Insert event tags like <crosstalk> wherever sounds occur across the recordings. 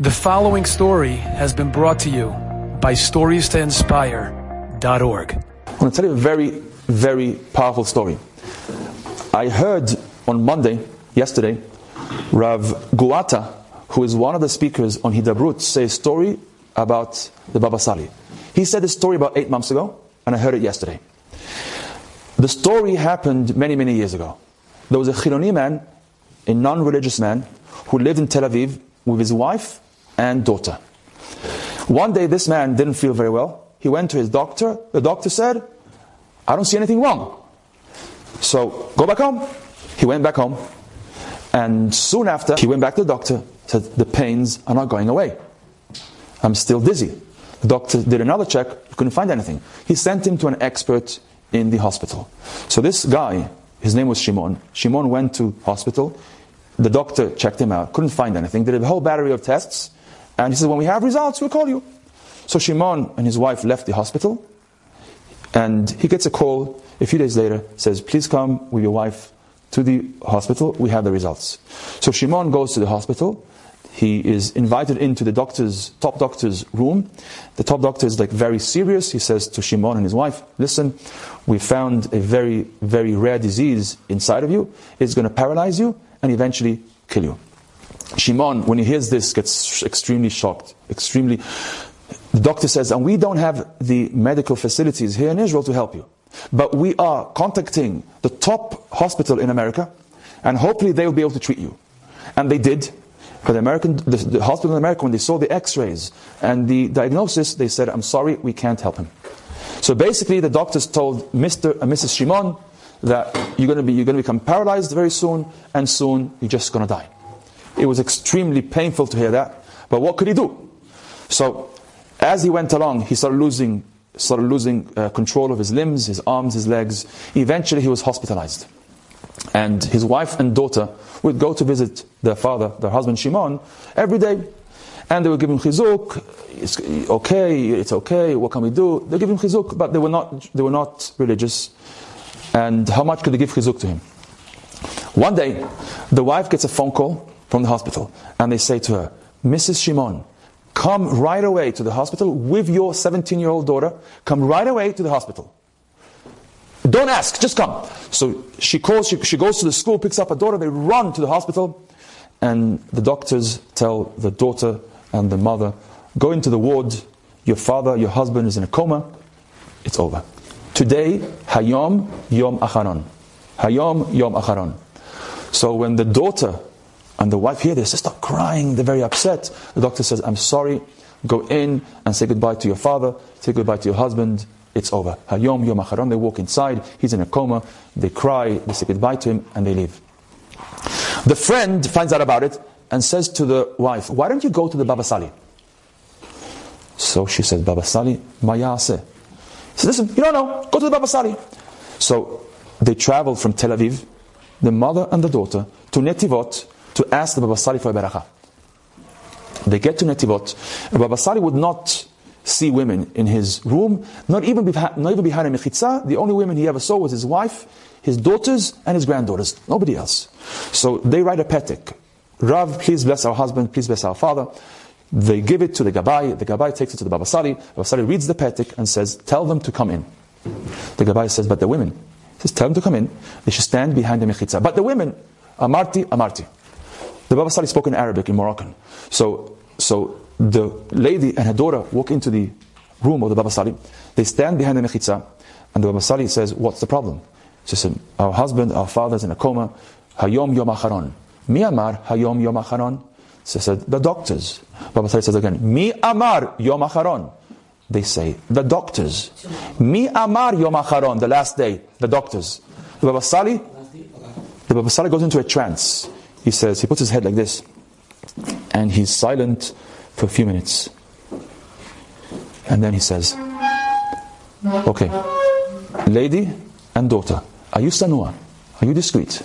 The following story has been brought to you by StoriesToInspire.org. I want to tell you a very, very powerful story. I heard on Monday, yesterday, Rav Guata, who is one of the speakers on Hidabrut, say a story about the Baba Sali. He said this story about eight months ago, and I heard it yesterday. The story happened many, many years ago. There was a Chiloni man, a non religious man, who lived in Tel Aviv with his wife and daughter. One day, this man didn't feel very well. He went to his doctor. The doctor said, I don't see anything wrong. So go back home. He went back home. And soon after, he went back to the doctor, said, The pains are not going away. I'm still dizzy. The doctor did another check, couldn't find anything. He sent him to an expert in the hospital. So this guy, his name was Shimon. Shimon went to hospital. The doctor checked him out, couldn't find anything, did a whole battery of tests. And he says, when we have results, we'll call you. So Shimon and his wife left the hospital. And he gets a call a few days later, says, please come with your wife to the hospital. We have the results. So Shimon goes to the hospital. He is invited into the doctor's, top doctor's room. The top doctor is like very serious. He says to Shimon and his wife, listen, we found a very, very rare disease inside of you. It's going to paralyze you and eventually kill you. Shimon, when he hears this, gets extremely shocked. Extremely. The doctor says, and we don't have the medical facilities here in Israel to help you. But we are contacting the top hospital in America, and hopefully they will be able to treat you. And they did. But the, American, the, the hospital in America, when they saw the x-rays and the diagnosis, they said, I'm sorry, we can't help him. So basically, the doctors told Mr. and Mrs. Shimon that you're going to be, you're going to become paralyzed very soon, and soon you're just going to die. It was extremely painful to hear that. But what could he do? So, as he went along, he started losing, started losing uh, control of his limbs, his arms, his legs. Eventually, he was hospitalized. And his wife and daughter would go to visit their father, their husband Shimon, every day. And they would give him chizuk. It's okay, it's okay, what can we do? They give him chizuk, but they were not, they were not religious. And how much could they give chizuk to him? One day, the wife gets a phone call from the hospital, and they say to her, Mrs. Shimon, come right away to the hospital with your 17 year old daughter. Come right away to the hospital. Don't ask, just come. So she calls, she, she goes to the school, picks up her daughter, they run to the hospital, and the doctors tell the daughter and the mother, go into the ward, your father, your husband is in a coma, it's over. Today, Hayom Yom Acharon. Hayom Yom Acharon. So when the daughter and the wife this, they start crying, they're very upset. The doctor says, I'm sorry, go in and say goodbye to your father, say goodbye to your husband, it's over. Hayom Yom Acharon, they walk inside, he's in a coma, they cry, they say goodbye to him, and they leave. The friend finds out about it and says to the wife, Why don't you go to the Baba Sali? So she says, Baba Sali, Mayase. He says, Listen, you don't know, go to the Baba Sali. So they travel from Tel Aviv, the mother and the daughter, to Netivot to ask the Baba for a beracha. They get to Netivot. Baba Sali would not see women in his room, not even, behind, not even behind a mechitza. The only women he ever saw was his wife, his daughters, and his granddaughters. Nobody else. So they write a petik. Rav, please bless our husband, please bless our father. They give it to the Gabai. The Gabai takes it to the Baba Sali. Baba Sali reads the petik and says, Tell them to come in. The Gabai says, But the women. He says, Tell them to come in. They should stand behind the mechitza. But the women, Amarti, Amarti. The Baba Sali spoke in Arabic, in Moroccan. So, so the lady and her daughter walk into the room of the Baba Sali. They stand behind the mechitza, and the Baba Sali says, What's the problem? She said, Our husband, our father's in a coma. Hayom Yom Acharon. Mi Amar Hayom Yom Acharon. She said, The doctors. Baba Sali says again, Mi Amar Yom Acharon. They say, The doctors. Mi Amar Yom Acharon, the last day, the doctors. The Baba Sali, the Baba Sali goes into a trance. He says, he puts his head like this, and he's silent for a few minutes. And then he says, Okay, lady and daughter, are you sanua? Are you discreet?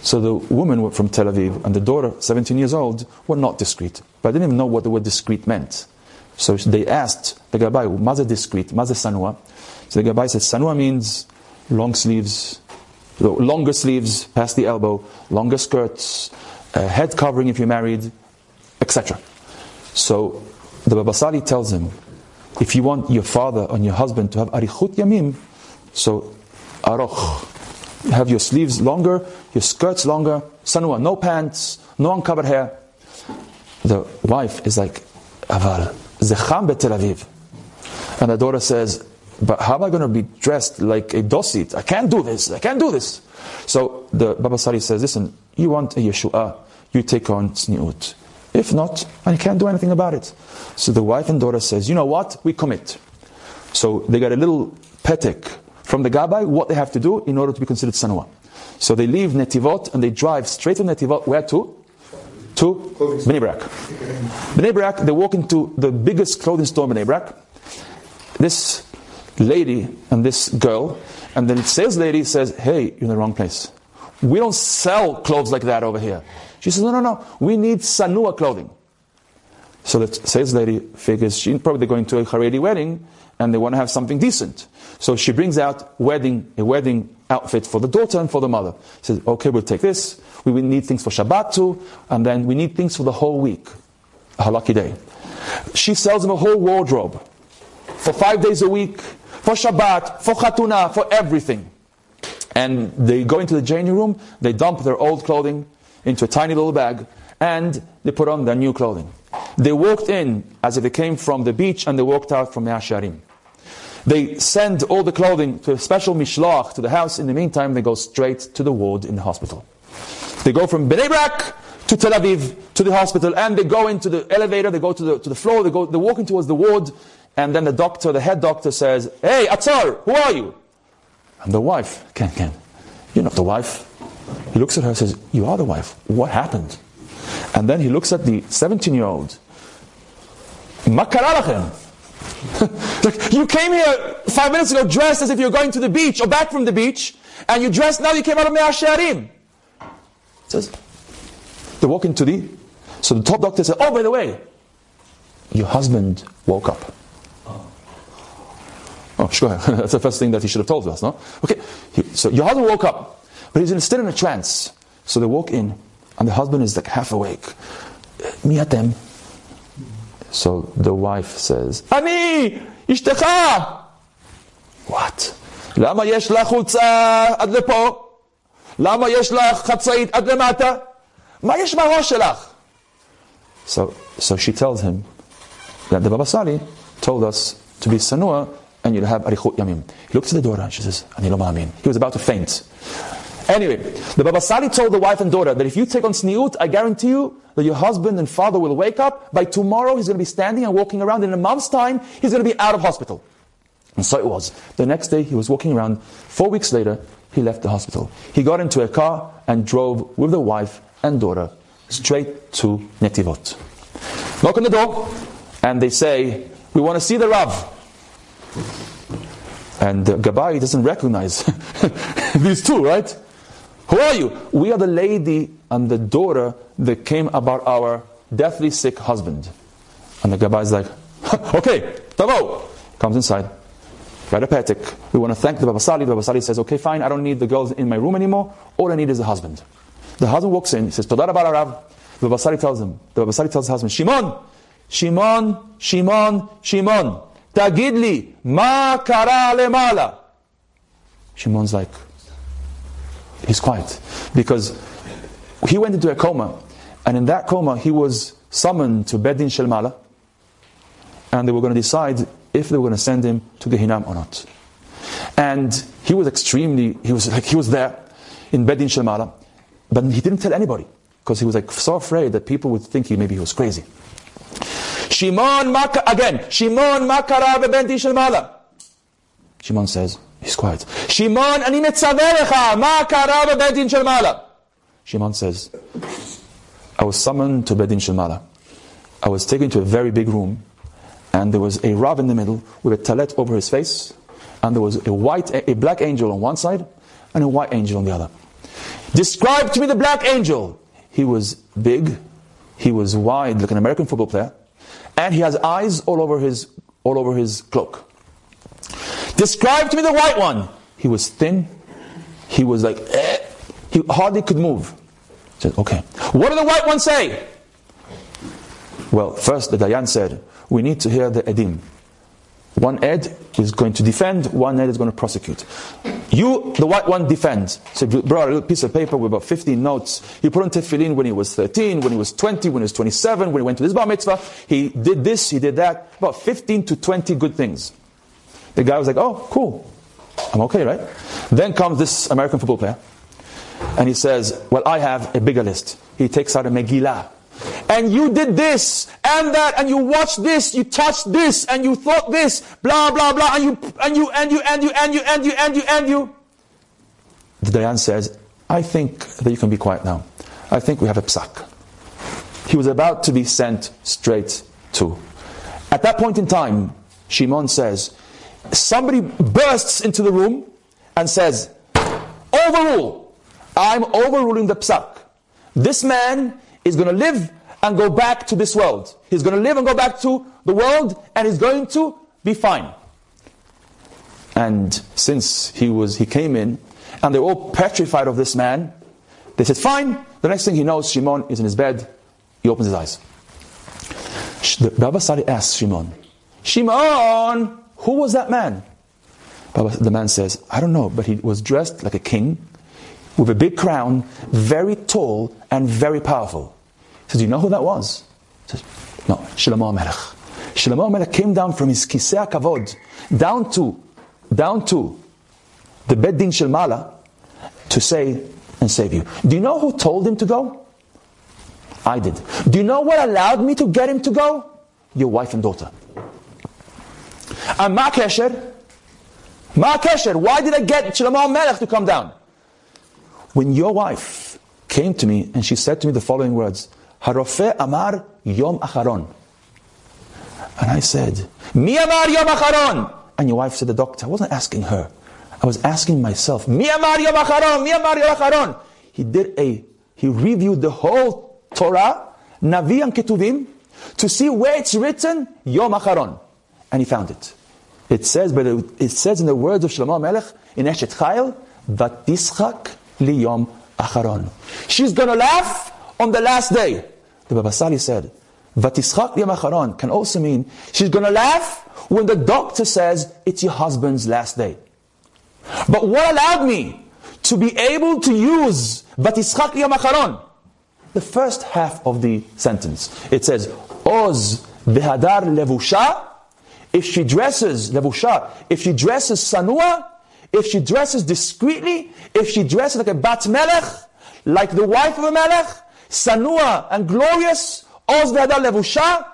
So the woman from Tel Aviv and the daughter, 17 years old, were not discreet. But I didn't even know what the word discreet meant. So they asked the Gabai, Maza discreet, Maza sanua? So the Gabai said, Sanua means long sleeves, longer sleeves past the elbow, longer skirts, uh, head covering if you're married, etc. So the Baba Sali tells him, if you want your father and your husband to have arichut yamim, so aroch, have your sleeves longer, your skirts longer, sanua, no pants, no uncovered hair. The wife is like, aval, zecham Tel Aviv. And the daughter says, but how am I going to be dressed like a dosit? I can't do this. I can't do this. So the Baba Sali says, listen, you want a Yeshua, you take on tzniut. If not, I can't do anything about it. So the wife and daughter says, you know what? We commit. So they got a little petek from the Gabbai, what they have to do in order to be considered sanua. So they leave Netivot and they drive straight to Netivot. Where to? To Bnei Brak. Bnei Brak, they walk into the biggest clothing store in Bnei Brak. This lady and this girl, and then the sales lady says, Hey, you're in the wrong place. We don't sell clothes like that over here. She says, No, no, no, we need Sanua clothing. So the sales lady figures she's probably going to a Haredi wedding and they want to have something decent. So she brings out wedding, a wedding outfit for the daughter and for the mother. She says, okay, we'll take this. We will need things for Shabbat too, and then we need things for the whole week. A lucky day. She sells them a whole wardrobe for five days a week, for Shabbat, for Chatuna, for everything. And they go into the changing room, they dump their old clothing into a tiny little bag, and they put on their new clothing. They walked in as if they came from the beach, and they walked out from Mea Shearim. They send all the clothing to a special mishloach to the house. In the meantime, they go straight to the ward in the hospital. They go from Bnei Brak to Tel Aviv to the hospital, and they go into the elevator. They go to the to the floor. They go. They're walking towards the ward, and then the doctor, the head doctor, says, "Hey, Atar, who are you?" And the wife, Ken, Ken, you're not the wife. He looks at her and says, You are the wife. What happened? And then he looks at the 17 year old. Like, <laughs> you came here five minutes ago dressed as if you're going to the beach or back from the beach, and you dressed now you came out of Mea Shearim. Says, they walk into the. So the top doctor says, Oh, by the way, your husband woke up. Oh, sure. <laughs> That's the first thing that he should have told us, no? Okay. So your husband woke up, but he's still in a trance. So they walk in, and the husband is like half awake. Miatem. So the wife says, Ani, ishtecha. What? למה יש לך חולצה עד לפה? למה יש לך חצאית עד למטה? מה יש בראש שלך? So, so she tells him that the Baba Sali told us to be sanua and you'll have arichut yamim. He looks at the daughter and she says, Ani lo ma'amin. He was about to faint. Anyway, the Baba Sali told the wife and daughter that if you take on sniut, I guarantee you that your husband and father will wake up. By tomorrow, he's going to be standing and walking around. In a month's time, he's going to be out of hospital. And so it was. The next day, he was walking around. Four weeks later, he left the hospital. He got into a car and drove with the wife and daughter straight to Netivot. Knock on the door, and they say, We want to see the Rav. And the Gabbai doesn't recognize <laughs> these two, right? Who are you? We are the lady and the daughter that came about our deathly sick husband. And the Gabai is like, <laughs> okay, Tavo. Comes inside. Write a petik. We want to thank the Baba Sali. The Baba Sali says, okay, fine, I don't need the girls in my room anymore. All I need is a husband. The husband walks in, he says, Toda Rabba Rav. The Baba Sali tells him, the Baba Sali tells the husband, Shimon, Shimon, Shimon, Shimon. תגיד לי, מה קרה למעלה? Shimon's like, he's quiet. Because he went into a coma, and in that coma, he was summoned to Bedin Shelmala, and they were going to decide if they were going to send him to Gehinam or not. And he was extremely, he was like, he was there in Bedin Shelmala, but he didn't tell anybody because he was like so afraid that people would think he maybe he was crazy. Shimon Maka, again, Shimon Makara bebenti Shelmala. Shimon says, he's quiet. Shimon, ani metzaverecha, makara bebenti Shelmala. Shimon says, I was summoned to Bedin Shelmala. I was taken to a very big room, and there was a Rav in the middle with a talet over his face, and there was a white, a black angel on one side, and a white angel on the other. Describe to me the black angel. He was big, he was wide, like an American football player, and he has eyes all over his all over his cloak. Describe to me the white one. He was thin. He was like, eh. he hardly could move. He said, okay. What did the white one say? Well, first the Dayan said, we need to hear the Edim. One Ed is going to defend, one Ed is going to prosecute. You, the white one, defends. So he brought a little piece of paper with about 15 notes. He put on tefillin when he was 13, when he was 20, when he was 27, when he went to this bar mitzvah. He did this, he did that. About 15 to 20 good things. The guy was like, oh, cool. I'm okay, right? Then comes this American football player. And he says, well, I have a bigger list. He takes out a Megillah and you did this and that and you watched this, you touched this and you thought this, blah blah blah, and you and you and you and you and you and you and you and you. The Dayan says, I think that you can be quiet now. I think we have a psak. He was about to be sent straight to. At that point in time, Shimon says, somebody bursts into the room and says, Overrule! I'm overruling the psak. This man is going to live and go back to this world. He's going to live and go back to the world and he's going to be fine. And since he was, he came in and they're all petrified of this man, they said, fine. The next thing he knows, Shimon is in his bed. He opens his eyes. The Baba Sali asks Shimon, Shimon, who was that man? Baba, the man says, I don't know, but he was dressed like a king with a big crown, very tall and very powerful. Says, Do you know who that was? He says, No, Shlomo Melech. Shlomo Melech came down from his kisei kavod down to, down to the bedding shel Mala to say and save you. Do you know who told him to go? I did. Do you know what allowed me to get him to go? Your wife and daughter. And Ma Kesher, Ma Kesher, why did I get Shlomo Melech to come down? When your wife came to me and she said to me the following words, Harofe Amar Yom Acharon. And I said, Mi Amar Yom Acharon. And your wife said, the doctor, I wasn't asking her. I was asking myself, Mi Amar Yom Acharon, Mi Amar Yom Acharon. He did a, he reviewed the whole Torah, Navi and Ketuvim, to see where it's written, Yom Acharon. And he found it. It says, but it says in the words of Shlomo Melech, in Eshet Chayil, Vatischak liyom acharon. She's gonna laugh on the last day. The Baba Sali said, Vatischak liyom acharon can also mean she's gonna laugh when the doctor says it's your husband's last day. But what allowed me to be able to use Vatischak liyom acharon? The first half of the sentence. It says, Oz behadar levusha. If she dresses levusha, if she dresses sanua, if she dresses discreetly, if she dresses like a bat melech, like the wife of a melech, sanua and glorious, oz v'hadar levusha,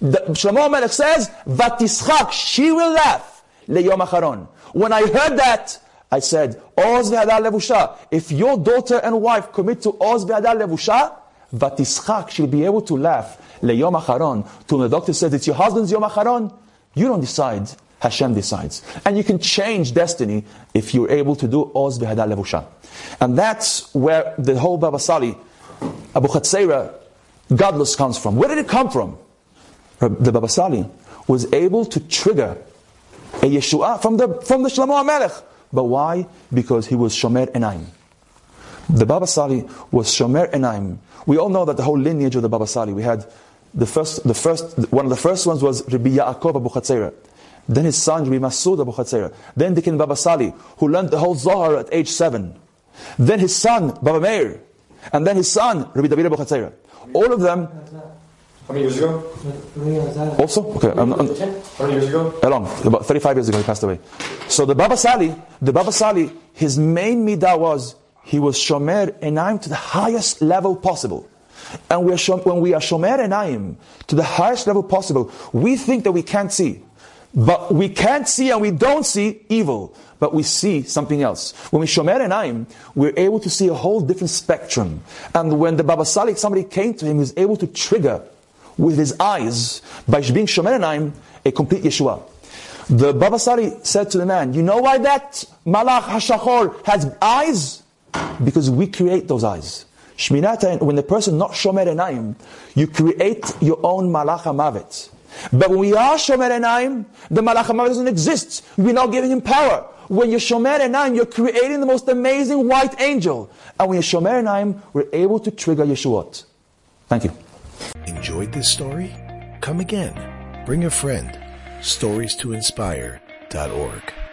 Shlomo Melech says, vatischak, she will laugh, leyom acharon. When I heard that, I said, oz v'hadar levusha, if your daughter and wife commit to oz v'hadar levusha, vatischak, she'll be able to laugh, leyom acharon. To the doctor says, it's your husband's yom acharon, you don't decide. Hashem decides. And you can change destiny if you're able to do Oz v'hadar levusha. And that's where the whole Baba Sali, Abu Chatzera, godless comes from. Where did it come from? The Baba Sali was able to trigger a Yeshua from the, from the Shlomo HaMelech. But why? Because he was Shomer Enaim. The Baba Sali was Shomer Enaim. We all know that the whole lineage of the Baba Sali, we had the first, the first, one of the first ones was Rabbi Yaakov Abu Chatzera. Then his son, Rabbi Masud Abu Chatzera. Then Dikin Baba Sali, who learned the whole Zohar at age seven. Then his son, Baba Meir. And then his son, Rabbi David Abu. All of them. How many years ago? Also? Okay. I'm, I'm, How many years ago? Long, about 35 years ago he passed away. So the Baba Sali, the Baba Sali, his main midah was, he was Shomer Enaim to the highest level possible. And we are, when we are Shomer Enaim to the highest level possible, we think that we can't see. But we can't see and we don't see evil, but we see something else. When we Shomer Enaim, we're able to see a whole different spectrum. And when the Baba Salik, somebody came to him, he was able to trigger with his eyes, by being Shomer Enaim, a complete Yeshua. The Baba Sali said to the man, you know why that Malach HaShachor has eyes? Because we create those eyes. Shminata, when the person not Shomer Enaim, you create your own Malach HaMavet. But when we are Shomer Enaim, the Malach HaMavet doesn't exist. We're not giving him power. When you're Shomer Enaim, you're creating the most amazing white angel. And when you're Shomer Enaim, we're able to trigger Yeshuot. Thank you. enjoyed this story? Come again. Bring a friend. Stories to inspire.org.